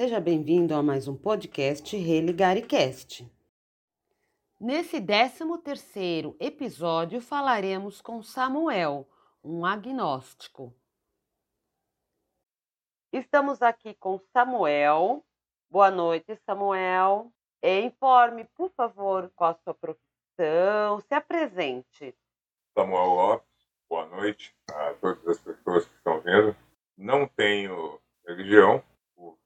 Seja bem-vindo a mais um podcast Religaricast. Nesse 13º episódio falaremos com Samuel, um agnóstico. Estamos aqui com Samuel. Boa noite, Samuel. Informe, por favor, qual a sua profissão. Se apresente. Samuel Lopes, boa noite a todas as pessoas que estão vendo. Não tenho religião,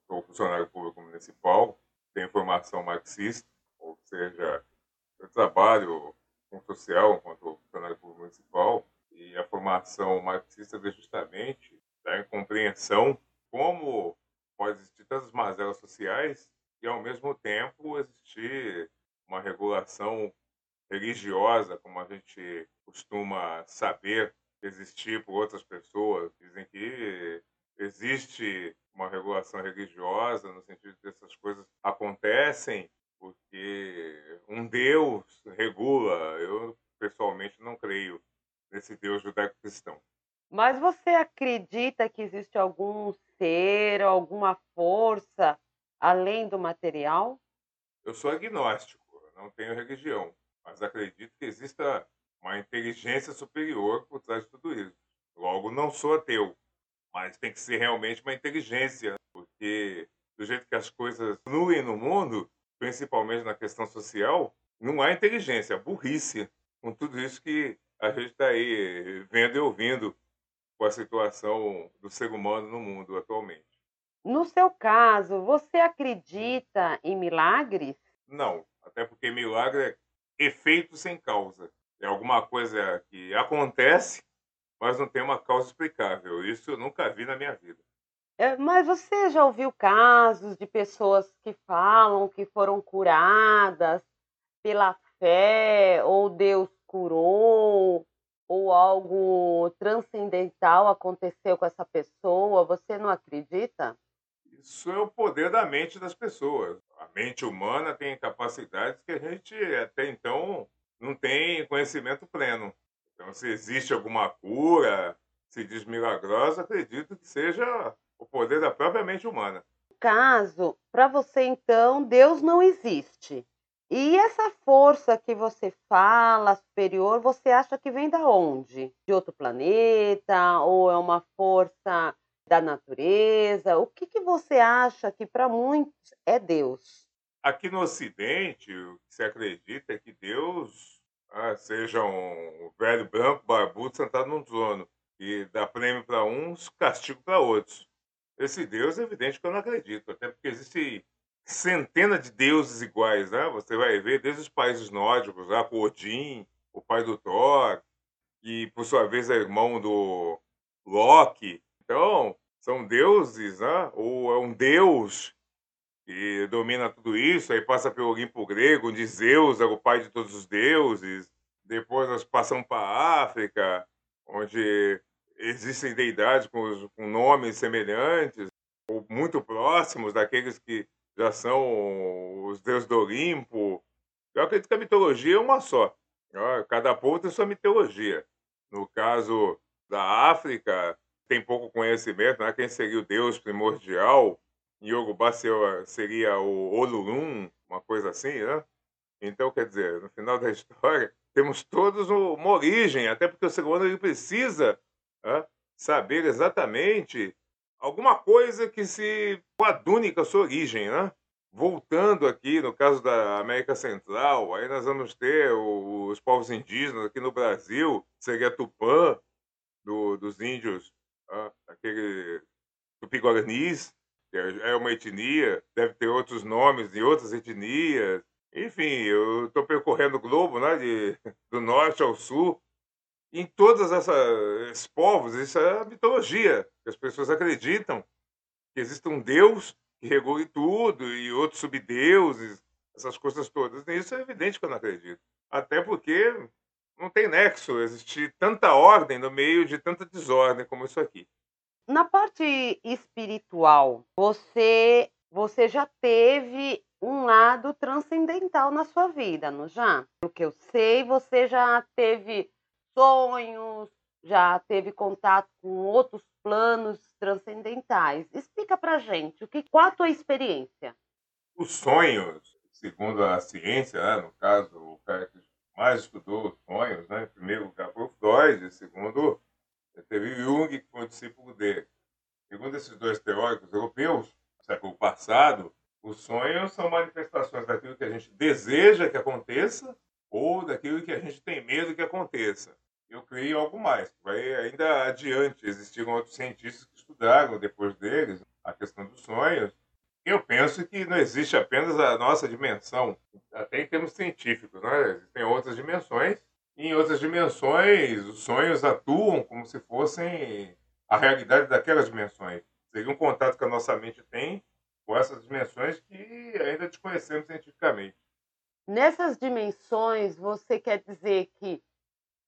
sou funcionário público municipal, tenho formação marxista, ou seja, eu trabalho com social enquanto funcionário público municipal, e a formação marxista é justamente dar em compreensão como pode existir tantas mazelas sociais e, ao mesmo tempo, existir uma regulação religiosa, como a gente costuma saber existir por outras pessoas. Dizem que existe uma regulação religiosa, no sentido que essas coisas acontecem porque um Deus regula. Eu, pessoalmente, não creio nesse Deus judaico-cristão. Mas você acredita que existe algum ser, alguma força além do material? Eu sou agnóstico, não tenho religião, mas acredito que exista uma inteligência superior por trás de tudo isso. Logo, não sou ateu mas tem que ser realmente uma inteligência, porque do jeito que as coisas fluem no mundo, principalmente na questão social, não há inteligência, há burrice com tudo isso que a gente está aí vendo e ouvindo com a situação do ser humano no mundo atualmente. No seu caso, você acredita em milagres? Não, até porque milagre é efeito sem causa. É alguma coisa que acontece mas não tem uma causa explicável. Isso eu nunca vi na minha vida. É, mas você já ouviu casos de pessoas que falam que foram curadas pela fé, ou Deus curou, ou algo transcendental aconteceu com essa pessoa? Você não acredita? Isso é o poder da mente das pessoas. A mente humana tem capacidades que a gente até então não tem conhecimento pleno. Então, se existe alguma cura, se diz milagrosa, acredito que seja o poder da própria mente humana. No caso, para você então, Deus não existe. E essa força que você fala, superior, você acha que vem da onde? De outro planeta? Ou é uma força da natureza? O que, que você acha que para muitos é Deus? Aqui no Ocidente, o que se acredita é que Deus ah, seja um velho branco, barbudo, sentado num trono, e dá prêmio para uns, castigo para outros. Esse Deus é evidente que eu não acredito, até porque existe centenas de deuses iguais, né? Você vai ver desde os países nórdicos, lá, Odin, o pai do Thor, que por sua vez é irmão do Loki. Então, são deuses, né? Ou é um deus que domina tudo isso, aí passa pelo Olimpo grego, onde Zeus era o pai de todos os deuses. Depois nós passamos para a África, onde existem deidades com, com nomes semelhantes, ou muito próximos daqueles que já são os deuses do Olimpo. Eu acredito que a mitologia é uma só. Cada povo tem sua mitologia. No caso da África, tem pouco conhecimento, né? quem seria o deus primordial, Yorubá seria o Olulum, uma coisa assim, né? Então, quer dizer, no final da história, temos todos uma origem, até porque o ser humano ele precisa né, saber exatamente alguma coisa que se coadune com a sua origem, né? Voltando aqui, no caso da América Central, aí nós vamos ter os povos indígenas aqui no Brasil, seria Tupã, do, dos índios, aquele Tupi-Guaranis, é uma etnia, deve ter outros nomes de outras etnias. Enfim, eu estou percorrendo o globo, né, de, do norte ao sul. Em todos esses povos, isso é a mitologia. As pessoas acreditam que existe um Deus que regule tudo e outros subdeuses, essas coisas todas. Isso é evidente que eu não acredito. Até porque não tem nexo existir tanta ordem no meio de tanta desordem como isso aqui. Na parte espiritual, você você já teve um lado transcendental na sua vida, não já? Pelo que eu sei, você já teve sonhos, já teve contato com outros planos transcendentais. Explica pra gente, o que, qual a tua experiência? Os sonhos, segundo a ciência, né, no caso, o cara que mais estudou os sonhos, né, primeiro lugar foi o Freud, segundo teve Jung, que foi o discípulo dele. Segundo esses dois teóricos europeus, século passado, os sonhos são manifestações daquilo que a gente deseja que aconteça ou daquilo que a gente tem medo que aconteça. Eu creio algo mais, vai ainda adiante. Existiram outros cientistas que estudaram depois deles a questão dos sonhos. Eu penso que não existe apenas a nossa dimensão, até em termos científicos, né? existem outras dimensões. Em outras dimensões, os sonhos atuam como se fossem a realidade daquelas dimensões. Seria um contato que a nossa mente tem com essas dimensões que ainda desconhecemos cientificamente. Nessas dimensões, você quer dizer que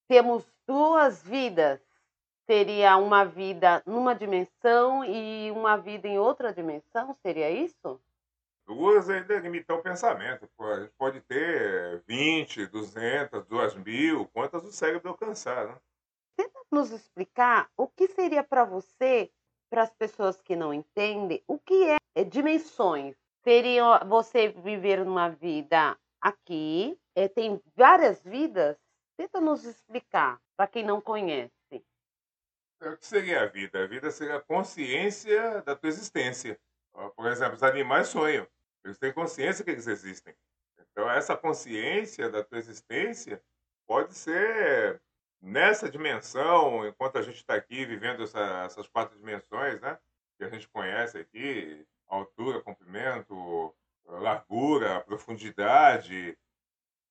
temos duas vidas? Seria uma vida numa dimensão e uma vida em outra dimensão? Seria isso? Duas ainda limitar o pensamento. A gente pode ter 20, 200, 2 mil, quantas o cérebro alcançar, né? Tenta nos explicar o que seria para você, para as pessoas que não entendem, o que é, é dimensões? Seria você viver uma vida aqui, é, tem várias vidas? Tenta nos explicar, para quem não conhece. É, o que seria a vida? A vida seria a consciência da tua existência. Por exemplo, os animais sonham. Eles têm consciência que eles existem. Então, essa consciência da tua existência pode ser nessa dimensão, enquanto a gente está aqui vivendo essa, essas quatro dimensões, né? Que a gente conhece aqui, altura, comprimento, largura, profundidade,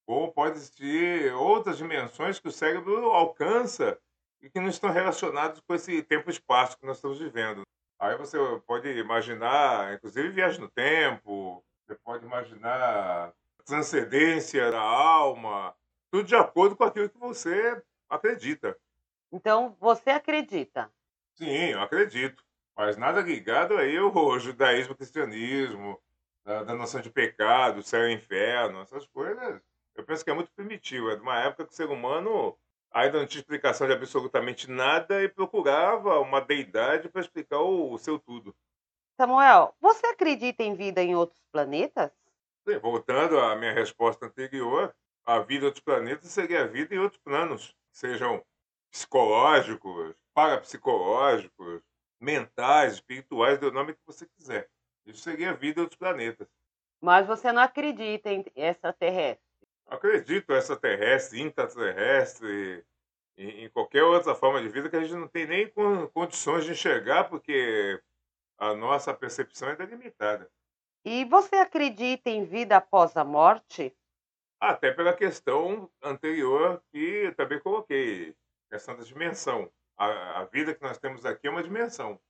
ou pode existir outras dimensões que o cérebro alcança e que não estão relacionadas com esse tempo e espaço que nós estamos vivendo. Aí você pode imaginar, inclusive, viagem no tempo, você pode imaginar transcendência da alma, tudo de acordo com aquilo que você acredita. Então, você acredita? Sim, eu acredito. Mas nada ligado aí ao judaísmo, cristianismo, da, da noção de pecado, céu e inferno, essas coisas. Eu penso que é muito primitivo. É de uma época que o ser humano ainda não tinha explicação de absolutamente nada e procurava uma deidade para explicar o, o, seu tudo. Samuel, você acredita em vida em outros planetas? Sim, voltando à minha resposta anterior, a vida em outros planetas seria a vida em outros planos, sejam psicológicos, parapsicológicos, mentais, espirituais, dê o nome que você quiser. Isso seria a vida em outros planetas. Mas você não acredita em extraterrestre? Acredito extraterrestre, intraterrestre, em, em qualquer outra forma de vida que a gente não tem nem condições de enxergar, porque a nossa percepção é limitada. E você acredita em vida após a morte? Até pela questão anterior que eu também coloquei, questão da dimensão. A, a vida que nós temos aqui é uma dimensão.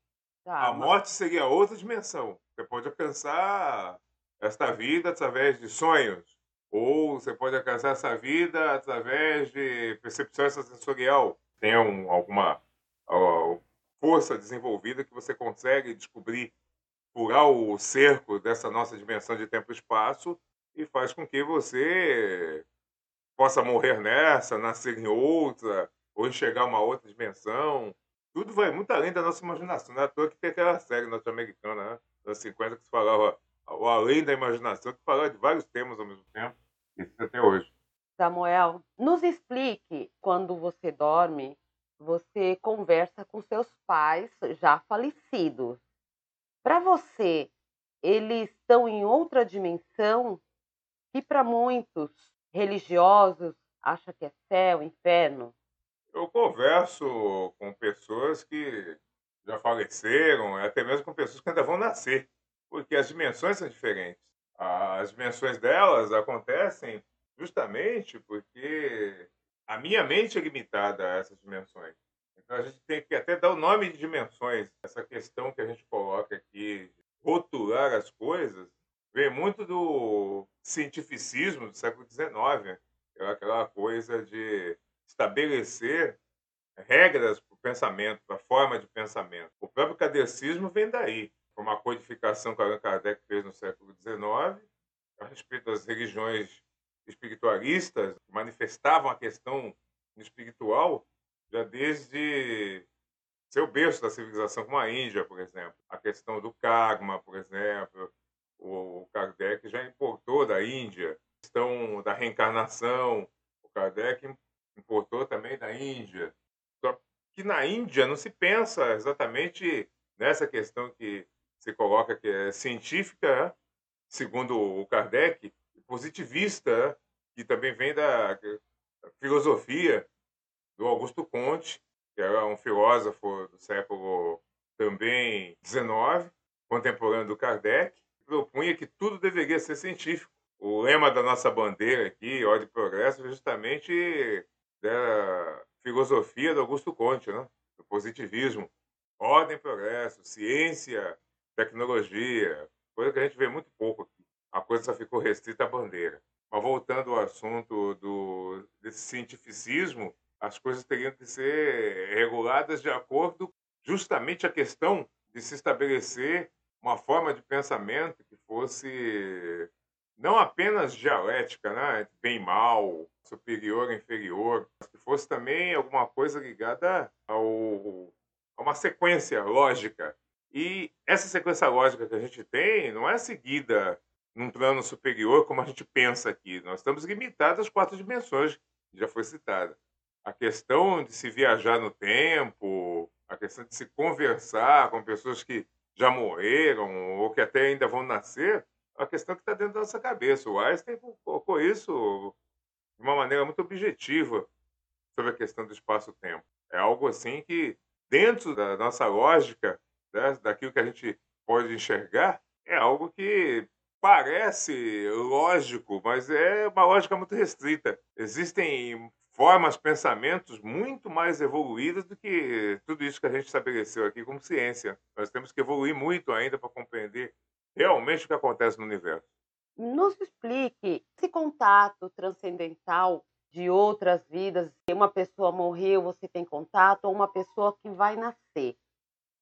Tá, a morte seria outra dimensão. Você pode alcançar esta vida através de sonhos, ou você pode alcançar essa vida através de percepção sensorial. Tem um, alguma força desenvolvida que você consegue descobrir, furar o cerco dessa nossa dimensão de tempo e espaço e faz com que você possa morrer nessa, nascer em outra, ou enxergar uma outra dimensão. Tudo vai muito além da nossa imaginação. Não é à toa que tem aquela série norte-americana, né? das 50, que se falava o além da imaginação, que falava de vários temas ao mesmo tempo. Isso até hoje. Samuel, nos explique, quando você dorme, você conversa com seus pais já falecidos. Para você, eles estão em outra dimensão que para muitos religiosos acha que é céu, inferno? Eu converso com pessoas que já faleceram, até mesmo com pessoas que ainda vão nascer, porque as dimensões são diferentes. As dimensões delas acontecem justamente porque a minha mente é limitada a essas dimensões. Então a gente tem que até dar o nome de dimensões. Essa questão que a gente coloca aqui, rotular as coisas, vem muito do cientificismo do século XIX, aquela coisa de estabelecer regras para o pensamento, para a forma de pensamento. O próprio cadecismo vem daí. Foi uma codificação que Allan Kardec fez no século XIX a respeito das religiões espiritualistas que manifestavam a questão espiritual já desde seu berço da civilização, como a Índia, por exemplo. A questão do karma, por exemplo, o Kardec já importou da Índia. A questão da reencarnação, o Kardec importou também da Índia. Só que na Índia não se pensa exatamente nessa questão que se coloca que é científica, né? segundo o Kardec, positivista, né? que também vem da filosofia do Augusto Conte, que era um filósofo do século também XIX, contemporâneo do Kardec, propunha que tudo deveria ser científico. O lema da nossa bandeira aqui, Ordem e Progresso, é justamente da filosofia do Augusto Conte, né? do positivismo. Ordem progresso, ciência, tecnologia, coisa que a gente vê muito pouco aqui. A coisa só ficou restrita à bandeira. Mas voltando ao assunto do, desse cientificismo, as coisas teriam que ser reguladas de acordo justamente a questão de se estabelecer uma forma de pensamento que fosse não apenas dialética, né? bem mal, superior, inferior, mas que fosse também alguma coisa ligada ao, a uma sequência lógica. E essa sequência lógica que a gente tem não é seguida num plano superior como a gente pensa aqui. Nós estamos limitados às quatro dimensões, que já foi citada. A questão de se viajar no tempo, a questão de se conversar com pessoas que já morreram ou que até ainda vão nascer, é uma questão que está dentro da nossa cabeça. O Einstein colocou isso de uma maneira muito objetiva sobre a questão do espaço-tempo. É algo assim que, dentro da nossa lógica, né, daquilo que a gente pode enxergar, é algo que parece lógico, mas é uma lógica muito restrita. Existem formas, pensamentos muito mais evoluídas do que tudo isso que a gente estabeleceu aqui como ciência. Nós temos que evoluir muito ainda para compreender realmente o que acontece no universo. Nos explique esse contato transcendental de outras vidas. Uma pessoa morreu, você tem contato, ou uma pessoa que vai nascer.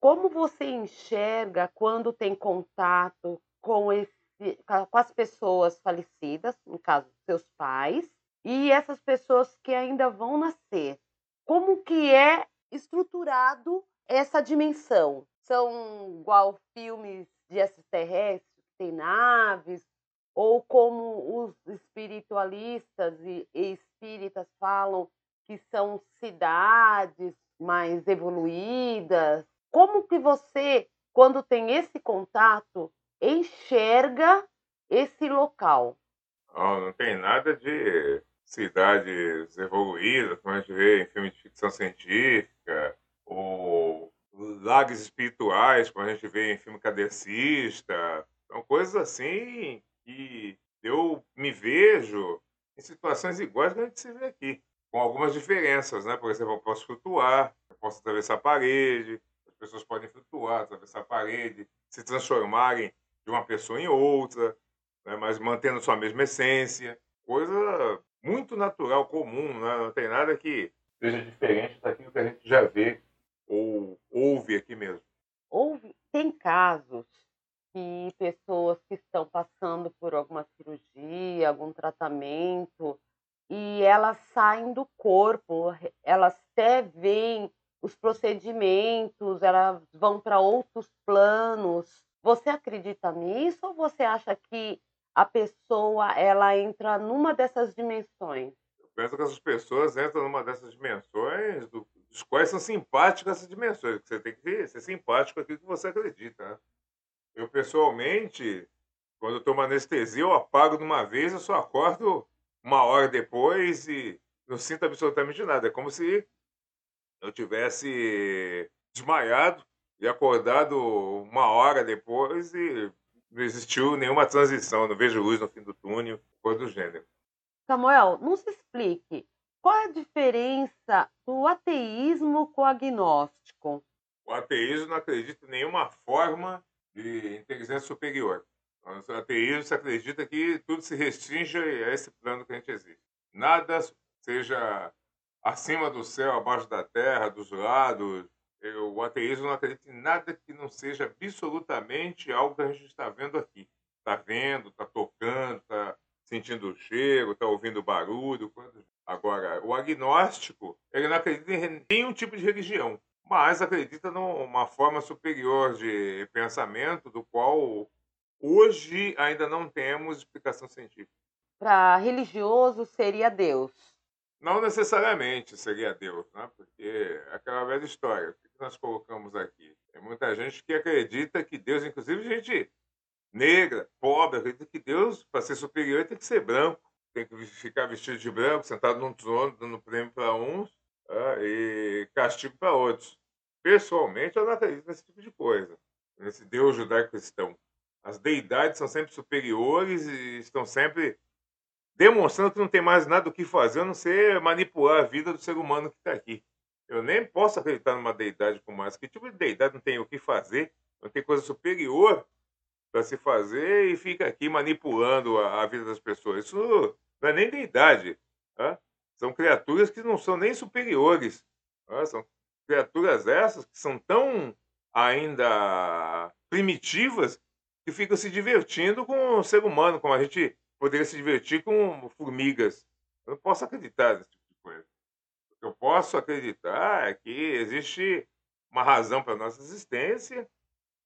Como você enxerga quando tem contato com, esse, com as pessoas falecidas, no caso, seus pais, e essas pessoas que ainda vão nascer? Como que é estruturado essa dimensão? São igual filmes de extraterrestres, tem naves, ou como os espiritualistas e espíritas falam que são cidades mais evoluídas. Como que você, quando tem esse contato, enxerga esse local? Oh, não tem nada de cidades evoluídas, como a gente vê em filmes de ficção científica, ou lagos espirituais, como a gente vê em filme cadecista. São coisas assim que eu me vejo em situações iguais que a gente se vê aqui, com algumas diferenças, né? Por exemplo, eu posso flutuar, eu posso atravessar a parede, pessoas podem flutuar, atravessar a parede, se transformarem de uma pessoa em outra, né? mas mantendo sua mesma essência. Coisa muito natural, comum, né? não tem nada que seja diferente daquilo que a gente já vê ou ouve aqui mesmo. Houve, tem casos que pessoas que estão passando por alguma cirurgia, algum tratamento, e elas saem do corpo, elas até veem os procedimentos, elas vão para outros planos. Você acredita nisso ou você acha que a pessoa ela entra numa dessas dimensões? Eu penso que essas pessoas entram numa dessas dimensões, do, dos quais são simpáticas essas dimensões. Você tem que ser simpático aquilo que você acredita. Né? Eu, pessoalmente, quando eu tomo anestesia, eu apago de uma vez, eu só acordo uma hora depois e não sinto absolutamente nada. É como se eu tivesse desmaiado e acordado uma hora depois e não existiu nenhuma transição, não vejo luz no fim do túnel, coisa do gênero. Samuel, nos explique qual é a diferença do ateísmo com o agnóstico? O ateísmo não acredita em nenhuma forma de inteligência superior. O ateísmo se acredita que tudo se restringe a esse plano que a gente existe. Nada seja acima do céu, abaixo da terra, dos lados. O ateísmo não acredita em nada que não seja absolutamente algo que a gente está vendo aqui. Está vendo, está tocando, está sentindo o cheiro, está ouvindo barulho. Agora, o agnóstico ele não acredita em nenhum tipo de religião, mas acredita numa forma superior de pensamento, do qual hoje ainda não temos explicação científica. Para religioso seria Deus. Não necessariamente seria Deus, né? porque é aquela velha história. O que nós colocamos aqui? Tem muita gente que acredita que Deus, inclusive gente negra, pobre, acredita que Deus, para ser superior, tem que ser branco. Tem que ficar vestido de branco, sentado num trono, dando prêmio para uns ah, e castigo para outros. Pessoalmente, eu não acredito nesse tipo de coisa, nesse Deus judaico-cristão. As deidades são sempre superiores e estão sempre demonstrando que não tem mais nada o que fazer a não ser manipular a vida do ser humano que está aqui. Eu nem posso acreditar numa deidade como essa. Que tipo de deidade não tem o que fazer, não tem coisa superior para se fazer e fica aqui manipulando a, a, vida das pessoas? Isso não é nem deidade. Tá? São criaturas que não são nem superiores. Tá? São criaturas essas que são tão ainda primitivas que ficam se divertindo com o ser humano, como a gente poderia se divertir com formigas. Eu não posso acreditar nesse tipo de coisa. O que eu posso acreditar é que existe uma razão para a nossa existência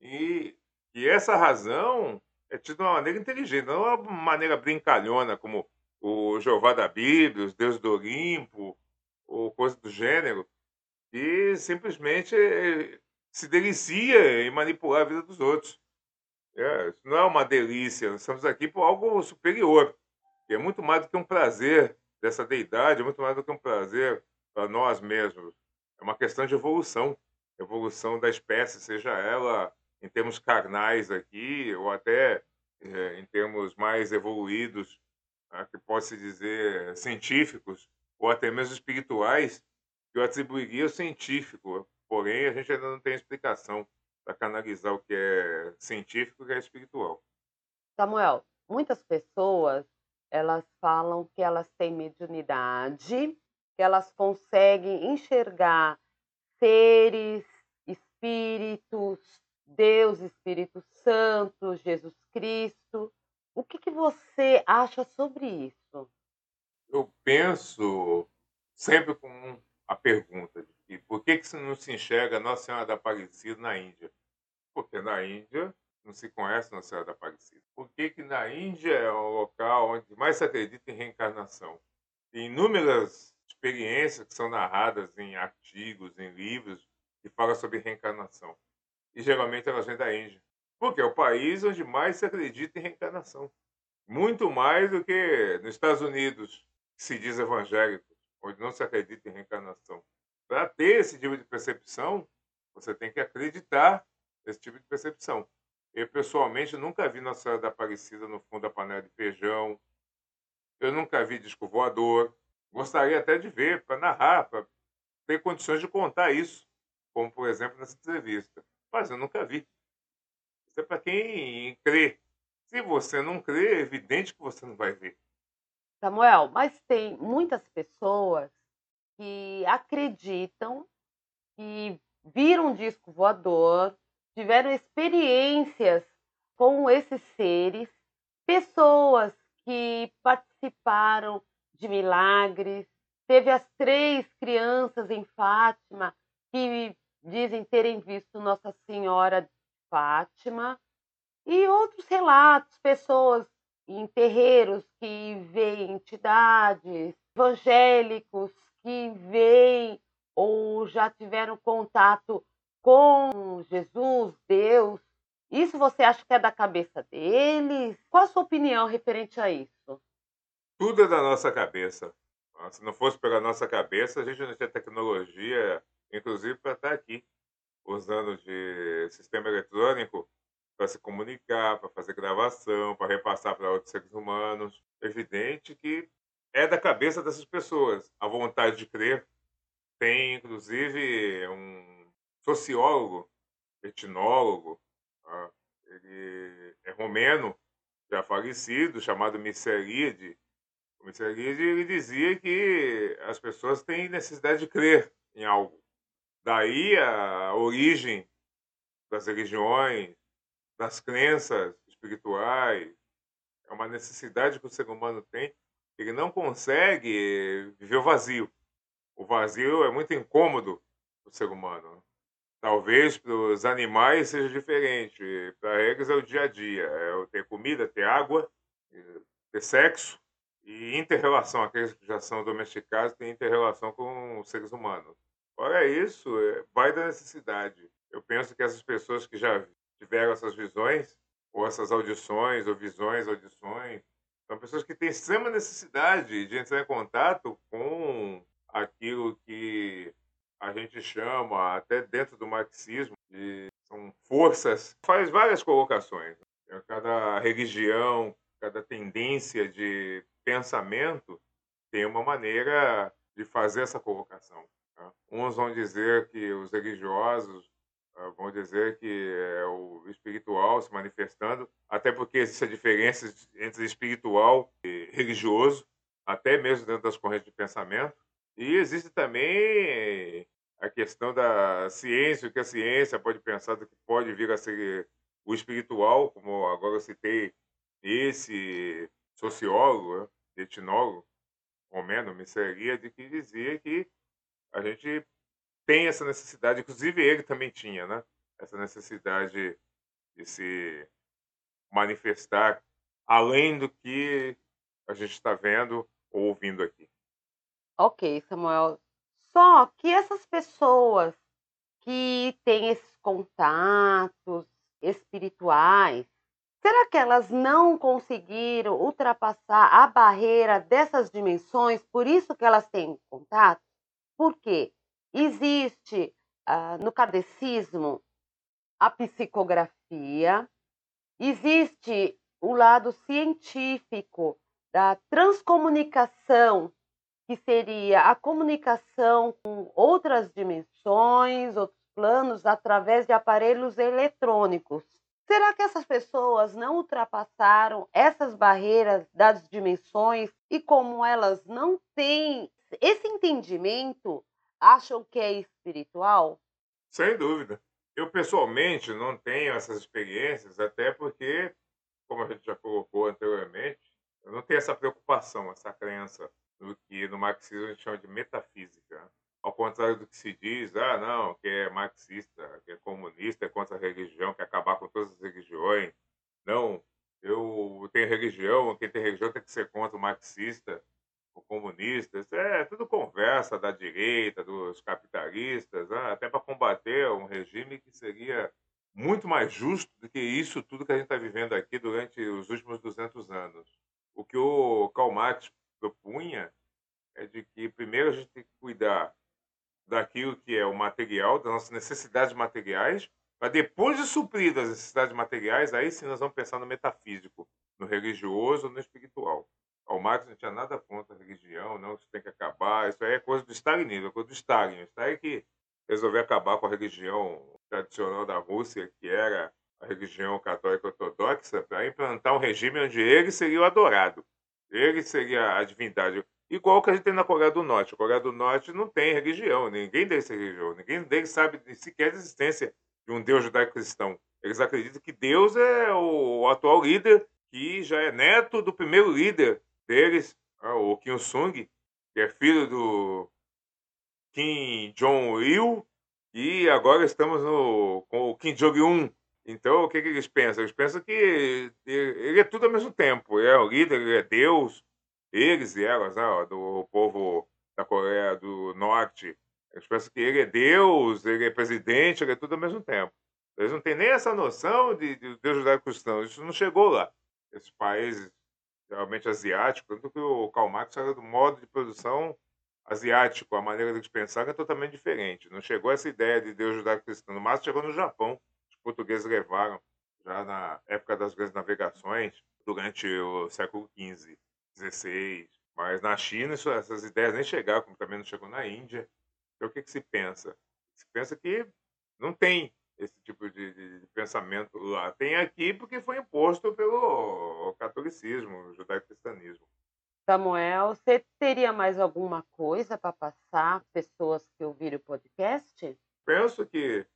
e que essa razão é tida de uma maneira inteligente, não uma maneira brincalhona, como o Jeová da Bíblia, os deuses do Olimpo, ou coisa do gênero, e simplesmente eh, se delicia em manipular a vida dos outros. É, isso não é uma delícia, nós estamos aqui por algo superior. E é muito mais do que um prazer dessa deidade, é muito mais do que um prazer para nós mesmos. É uma questão de evolução, evolução da espécie, seja ela em termos carnais aqui, ou até é, em termos mais evoluídos, né, que pode-se dizer científicos, ou até mesmo espirituais, que eu atribuiria ao científico. Porém, a gente ainda não tem explicação para canalizar o que é científico e o que é espiritual. Samuel, muitas pessoas elas falam que elas têm mediunidade, que elas conseguem enxergar seres, espíritos, Deus, Espírito Santo, Jesus Cristo. O que, que você acha sobre isso? Eu penso sempre com a pergunta de por que, que não se enxerga Nossa Senhora da Aparecida na Índia? Porque na Índia não se conhece Nossa Senhora da Aparecida. Por que, que na Índia é o local onde mais se acredita em reencarnação? Tem inúmeras experiências que são narradas em artigos, em livros, que falam sobre reencarnação. E geralmente elas vêm da Índia. Porque é o país onde mais se acredita em reencarnação. Muito mais do que nos Estados Unidos, que se diz evangélico, onde não se acredita em reencarnação. Para ter esse tipo de percepção, você tem que acreditar esse tipo de percepção. Eu, pessoalmente, nunca vi Nossa Senhora da Aparecida no fundo da panela de feijão. Eu nunca vi disco voador. Gostaria até de ver, para narrar, para ter condições de contar isso, como, por exemplo, nessa entrevista. Mas eu nunca vi. Isso é para quem crê. Se você não crê, é evidente que você não vai ver. Samuel, mas tem muitas pessoas que acreditam que viram um disco voador, tiveram experiências com esses seres, pessoas que participaram de milagres. Teve as três crianças em Fátima que dizem terem visto Nossa Senhora de Fátima e outros relatos, pessoas em terreiros que veem entidades, evangélicos que veem ou já tiveram contato com Jesus, Deus, isso você acha que é da cabeça deles? Qual a sua opinião referente a isso? Tudo é da nossa cabeça. Se não fosse pela nossa cabeça, a gente não tinha tecnologia, inclusive para estar aqui, usando de sistema eletrônico para se comunicar, para fazer gravação, para repassar para outros seres humanos. Evidente que é da cabeça dessas pessoas. A vontade de crer tem, inclusive, um sociólogo, etnólogo, tá? ele é romeno, já falecido, chamado Misseride. O Misseride ele dizia que as pessoas têm necessidade de crer em algo. Daí a origem das religiões, das crenças espirituais, é uma necessidade que o ser humano tem. Ele não consegue viver o vazio. O vazio é muito incômodo para o ser humano. Talvez para os animais seja diferente. Para eles é o dia a dia. É ter comida, ter água, ter sexo e inter-relação. Aqueles que já são domesticados têm inter-relação com os seres humanos. Fora isso, é, vai da necessidade. Eu penso que essas pessoas que já tiveram essas visões, ou essas audições, ou visões, audições, são pessoas que têm extrema necessidade de entrar em contato com aquilo que a gente chama, até dentro do marxismo, de são forças, faz várias colocações. Né? Cada religião, cada tendência de pensamento tem uma maneira de fazer essa colocação. Né? Uns vão dizer que os religiosos ah, vão dizer que é o espiritual se manifestando, até porque existe a diferença entre espiritual e religioso, até mesmo dentro das correntes de pensamento. E existe também a questão da ciência, o que a ciência pode pensar do que pode vir a ser o espiritual, como agora eu citei esse sociólogo, né, etnólogo, Romeno Misseria, de que dizia que a gente tem essa necessidade, inclusive ele também tinha, né? Essa necessidade de se manifestar além do que a gente está vendo ou ouvindo aqui. Ok, Samuel. Só que essas pessoas que têm esses contatos espirituais, será que elas não conseguiram ultrapassar a barreira dessas dimensões, por isso que elas têm contato? Por quê? Existe uh, no kardecismo a psicografia, existe o lado científico da transcomunicação, que seria a comunicação com outras dimensões, outros planos, através de aparelhos eletrônicos. Será que essas pessoas não ultrapassaram essas barreiras das dimensões e, como elas não têm esse entendimento, acham que é espiritual? Sem dúvida. Eu, pessoalmente, não tenho essas experiências, até porque, como a gente já colocou anteriormente, eu não tenho essa preocupação, essa crença no que no marxismo a gente chama de metafísica. Ao contrário do que se diz, ah, não, que é marxista, que é comunista, é contra a religião, quer acabar com todas as religiões. Não, eu tenho religião, quem tem religião tem que ser contra o marxista comunistas, é tudo conversa da direita, dos capitalistas, né? até para combater um regime que seria muito mais justo do que isso tudo que a gente está vivendo aqui durante os últimos 200 anos. O que o Karl Marx propunha é de que primeiro a gente tem que cuidar daquilo que é o material, das nossas necessidades materiais, para depois de suprir as necessidades materiais, aí sim nós vamos pensar no metafísico, no religioso, no espiritual. O Marx não tinha nada contra a religião, não, isso tem que acabar. Isso aí é coisa do stalinismo, é coisa do Stalin. Stalin que resolveu acabar com a religião tradicional da Rússia, que era a religião católica ortodoxa, para implantar um regime onde ele seria o adorado. Ele seria a divindade. Igual que a gente tem na Coreia do Norte. A Coreia do Norte não tem religião, ninguém deles tem religião, ninguém deles sabe sequer a existência de um Deus judaico-cristão. Eles acreditam que Deus é o atual líder, que já é neto do primeiro líder deles, ah, o Kim Sung, que é filho do Kim Jong-il, e agora estamos no, com o Kim Jong-un. Então, o que, que, eles pensam? Eles pensam que ele é tudo ao mesmo tempo. Ele é o líder, ele é Deus, eles e elas, né, do povo da Coreia do Norte. Eles pensam que ele é Deus, ele é presidente, ele é tudo ao mesmo tempo. Eles não têm nem essa noção de, de Deus judaico-cristão. Isso não chegou lá. Esses países realmente asiático, tanto que o Karl Marx era do modo de produção asiático, a maneira de pensar é totalmente diferente. Não chegou essa ideia de Deus judaico-cristão, no máximo chegou no Japão. Portugueses levaram já na época das grandes navegações, durante o século XV, XVI. Mas na China isso, essas ideias nem chegaram, como também não chegou na Índia. Então o que, que se pensa? Se pensa que não tem esse tipo de, de, de, pensamento lá. Tem aqui porque foi imposto pelo catolicismo, judaico-cristianismo. Samuel, você teria mais alguma coisa para passar pessoas que ouviram o podcast? Penso que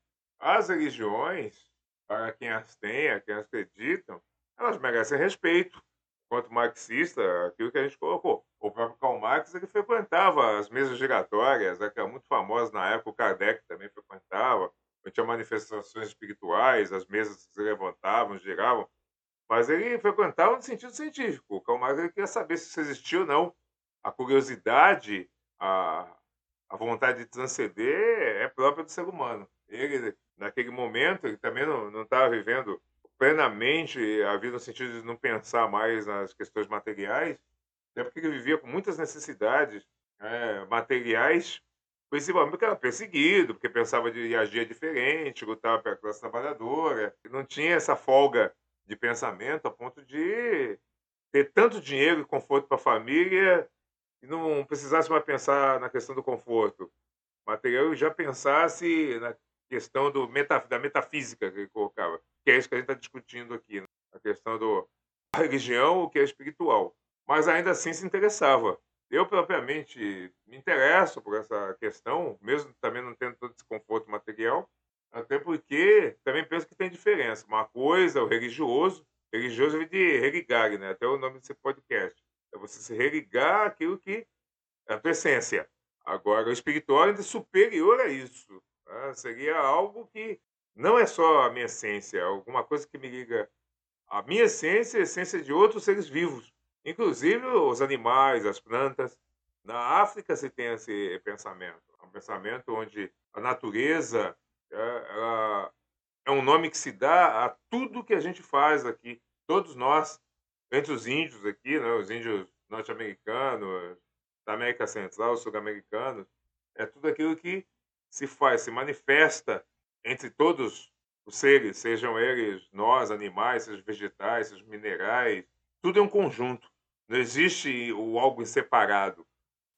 as religiões, para quem as tem, quem as acreditam, elas merecem respeito, quanto marxista, aquilo que a gente colocou. O próprio Karl Marx ele frequentava as mesas giratórias, né, que eram muito famosas na época, o Kardec também frequentava, tinha manifestações espirituais, as mesas se levantavam, giravam, mas ele frequentava no sentido científico. O Karl Marx ele queria saber se isso existia ou não. A curiosidade, a, a vontade de transcender é própria do ser humano. Ele, naquele momento, ele também não estava vivendo plenamente a vida no sentido de não pensar mais nas questões materiais, é porque ele vivia com muitas necessidades é, materiais, principalmente porque era perseguido, porque pensava de agir diferente, lutava pela classe trabalhadora, não tinha essa folga de pensamento a ponto de ter tanto dinheiro e conforto para a família e não precisasse mais pensar na questão do conforto. Material e já pensasse na questão do meta, da metafísica que ele colocava, que é isso que a gente está discutindo aqui, né? a questão do a religião, o que é espiritual. Mas ainda assim se interessava. Eu, propriamente, me interesso por essa questão, mesmo também não tendo todo esse conforto material, até porque também penso que tem diferença. Uma coisa, o religioso, religioso vem de religare, né? até o nome desse podcast. É você se religar àquilo que é a tua essência. Agora, o espiritual ainda é superior a isso. Né? Seria algo que não é só a minha essência, é alguma coisa que me liga a minha essência e a essência de outros seres vivos, inclusive os animais, as plantas. Na África se tem esse pensamento, um pensamento onde a natureza é, é um nome que se dá a tudo que a gente faz aqui, todos nós, entre os índios aqui, né, os índios norte-americanos, da América Central, sul-americanos, é tudo aquilo que se faz, se manifesta entre todos os seres, sejam eles nós, animais, sejam vegetais, sejam minerais, tudo é um conjunto. Não existe o algo separado,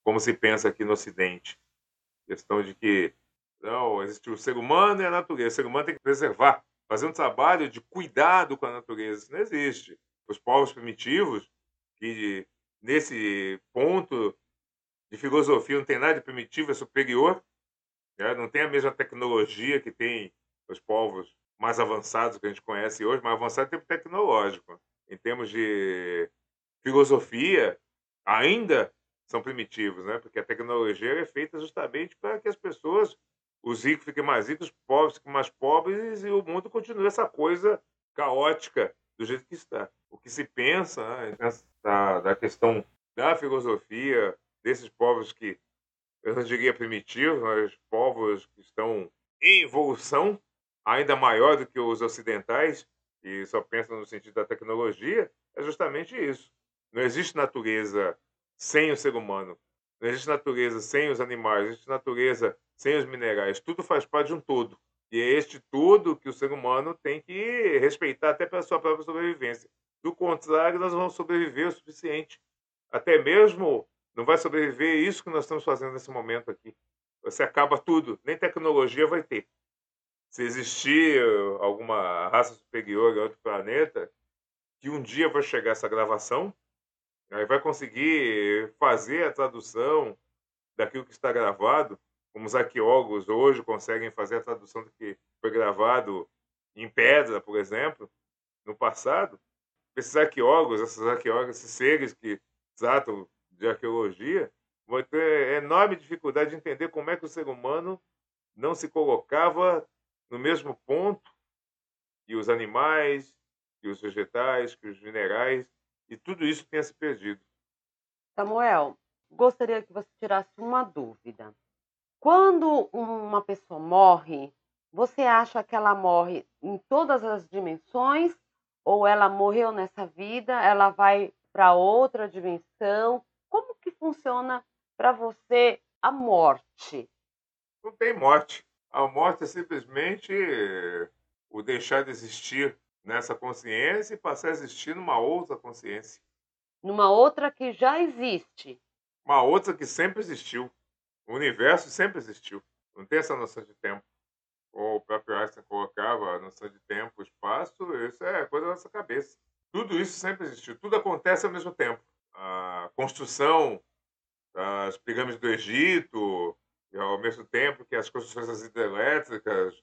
como se pensa aqui no Ocidente. Questão de que não existe o ser humano e a natureza. O ser humano tem que preservar, fazer um trabalho de cuidado com a natureza. Isso não existe. Os povos primitivos, que nesse ponto de filosofia não tem nada de primitivo, é superior, né? Não tem a mesma tecnologia que tem os povos mais avançados que a gente conhece hoje, mais avançado em termos tecnológico. Em termos de filosofia, ainda são primitivos, né? porque a tecnologia é feita justamente para que as pessoas, os ricos fiquem mais ricos, os pobres fiquem mais pobres e o mundo continue essa coisa caótica do jeito que está. O que se pensa né, da, da questão da filosofia, desses povos que eu não diria primitivos, mas povos que estão em evolução ainda maior do que os ocidentais, e só pensam no sentido da tecnologia, é justamente isso. Não existe natureza sem o ser humano. Não existe natureza sem os animais, não existe natureza sem os minerais. Tudo faz parte de um todo. E é este tudo que o ser humano tem que respeitar até pela sua própria sobrevivência. Do contrário, nós vamos sobreviver o suficiente. Até mesmo não vai sobreviver isso que nós estamos fazendo nesse momento aqui. Você acaba tudo, nem tecnologia vai ter. Se existir alguma raça superior em outro planeta, que um dia vai chegar essa gravação, aí vai conseguir fazer a tradução daquilo que está gravado, como os arqueólogos hoje conseguem fazer a tradução do que foi gravado em pedra, por exemplo, no passado. Esses arqueólogos, esses arqueólogos, esses seres que tratam de arqueologia vai ter enorme dificuldade de entender como é que o ser humano não se colocava no mesmo ponto que os animais, que os vegetais, que os minerais, e tudo isso tenha se perdido. Samuel, gostaria que você tirasse uma dúvida. Quando uma pessoa morre, você acha que ela morre em todas as dimensões ou ela morreu nessa vida, ela vai para outra dimensão? Que funciona para você a morte? Não tem morte. A morte é simplesmente o deixar de existir nessa consciência e passar a existir numa outra consciência. Numa outra que já existe. Uma outra que sempre existiu. O universo sempre existiu. Não tem essa noção de tempo. Ou o próprio Einstein colocava a noção de tempo, espaço, isso é coisa da nossa cabeça. Tudo isso sempre existiu. Tudo acontece ao mesmo tempo a construção das pirâmides do Egito, e ao mesmo tempo que as construções das hidrelétricas,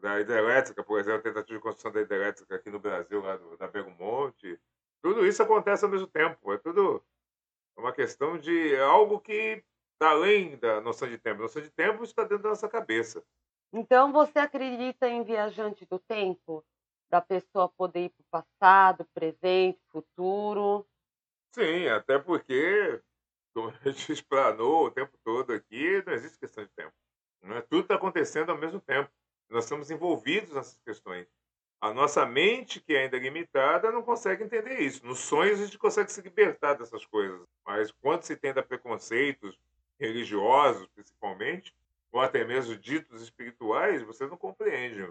da hidrelétrica, por exemplo, a tentativa de construção da hidrelétrica aqui no Brasil, lá do, da Belmonte, Tudo isso acontece ao mesmo tempo. É tudo uma questão de algo que está além da noção de tempo. A noção de tempo está dentro da nossa cabeça. Então você acredita em viajante do tempo? Da pessoa poder ir para o passado, presente, futuro? Sim, até porque, como a gente explanou o tempo todo aqui, não existe questão de tempo. É? Tudo está acontecendo ao mesmo tempo. Nós estamos envolvidos nessas questões. A nossa mente, que ainda é limitada, não consegue entender isso. Nos sonhos a gente consegue se libertar dessas coisas. Mas quando se tenta preconceitos religiosos, principalmente, ou até mesmo ditos espirituais, você não compreende.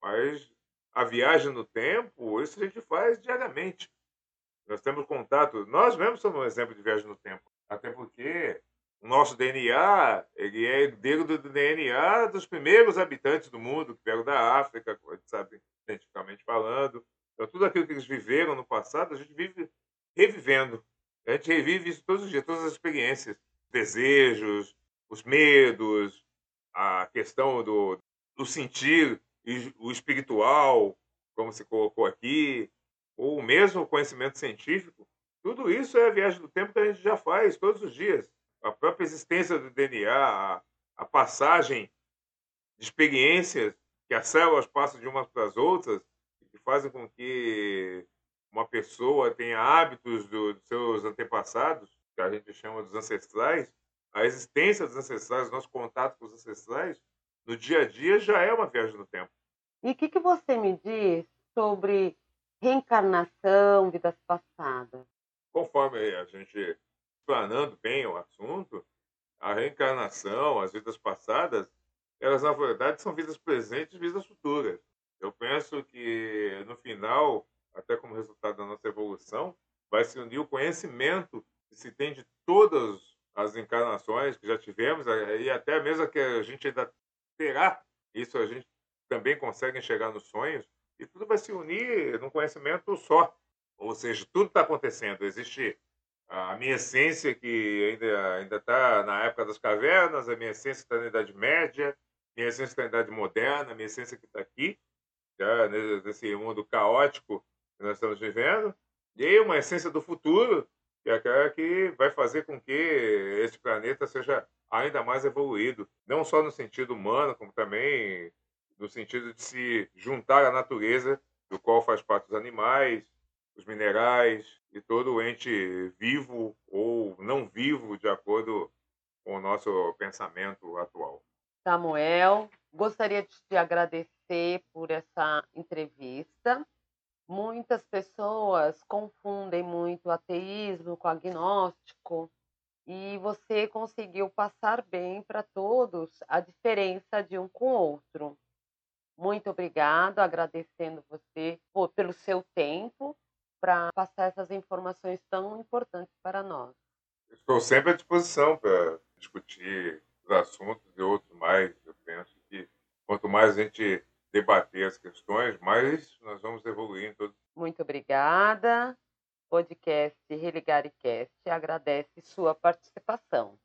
Mas a viagem no tempo, isso a gente faz diariamente. Nós temos contato, nós mesmos somos um exemplo de viagem no tempo. Até porque o nosso DNA, ele é herdeiro do DNA dos primeiros habitantes do mundo, que vieram da África, a gente sabe, cientificamente falando. Então, tudo aquilo que eles viveram no passado, a gente vive revivendo. A gente revive isso todos os dias, todas as experiências, desejos, os medos, a questão do, do sentir o espiritual, como se colocou aqui, ou mesmo o conhecimento científico, tudo isso é a viagem do tempo que a gente já faz todos os dias. A própria existência do DNA, a, a passagem de experiências que as células passam de umas para as outras, que fazem com que uma pessoa tenha hábitos do, dos seus antepassados, que a gente chama dos ancestrais, a existência dos ancestrais, nosso contato com os ancestrais, no dia a dia já é uma viagem no tempo. E o que, que você me diz sobre reencarnação, vidas passadas? Conforme a gente explanando bem o assunto, a reencarnação, as vidas passadas, elas na verdade são vidas presentes e vidas futuras. Eu penso que no final, até como resultado da nossa evolução, vai se unir o conhecimento que se tem de todas as encarnações que já tivemos e até mesmo que a gente ainda terá. Isso a gente também consegue enxergar nos sonhos e tudo vai se unir num conhecimento só. Ou seja, tudo está acontecendo. Existe a minha essência que ainda está na época das cavernas, a minha essência está na Idade Média, minha essência está na Idade Moderna, minha essência que está aqui, já nesse mundo caótico que nós estamos vivendo, e uma essência do futuro que é aquela que vai fazer com que esse planeta seja ainda mais evoluído, não só no sentido humano, como também no sentido de se juntar à natureza, do qual faz parte os animais, os minerais e todo o ente vivo ou não vivo, de acordo com o nosso pensamento atual. Samuel, gostaria de te agradecer por essa entrevista. Muitas pessoas confundem muito ateísmo com agnóstico e você conseguiu passar bem para todos a diferença de um com o outro. Muito obrigado, agradecendo você por, pelo seu tempo para passar essas informações tão importantes para nós. Estou sempre à disposição para discutir os assuntos e outros mais. Eu penso que quanto mais a gente debater as questões, mais nós vamos evoluir em todos. Muito obrigada. Podcast Religar e Cast agradece sua participação.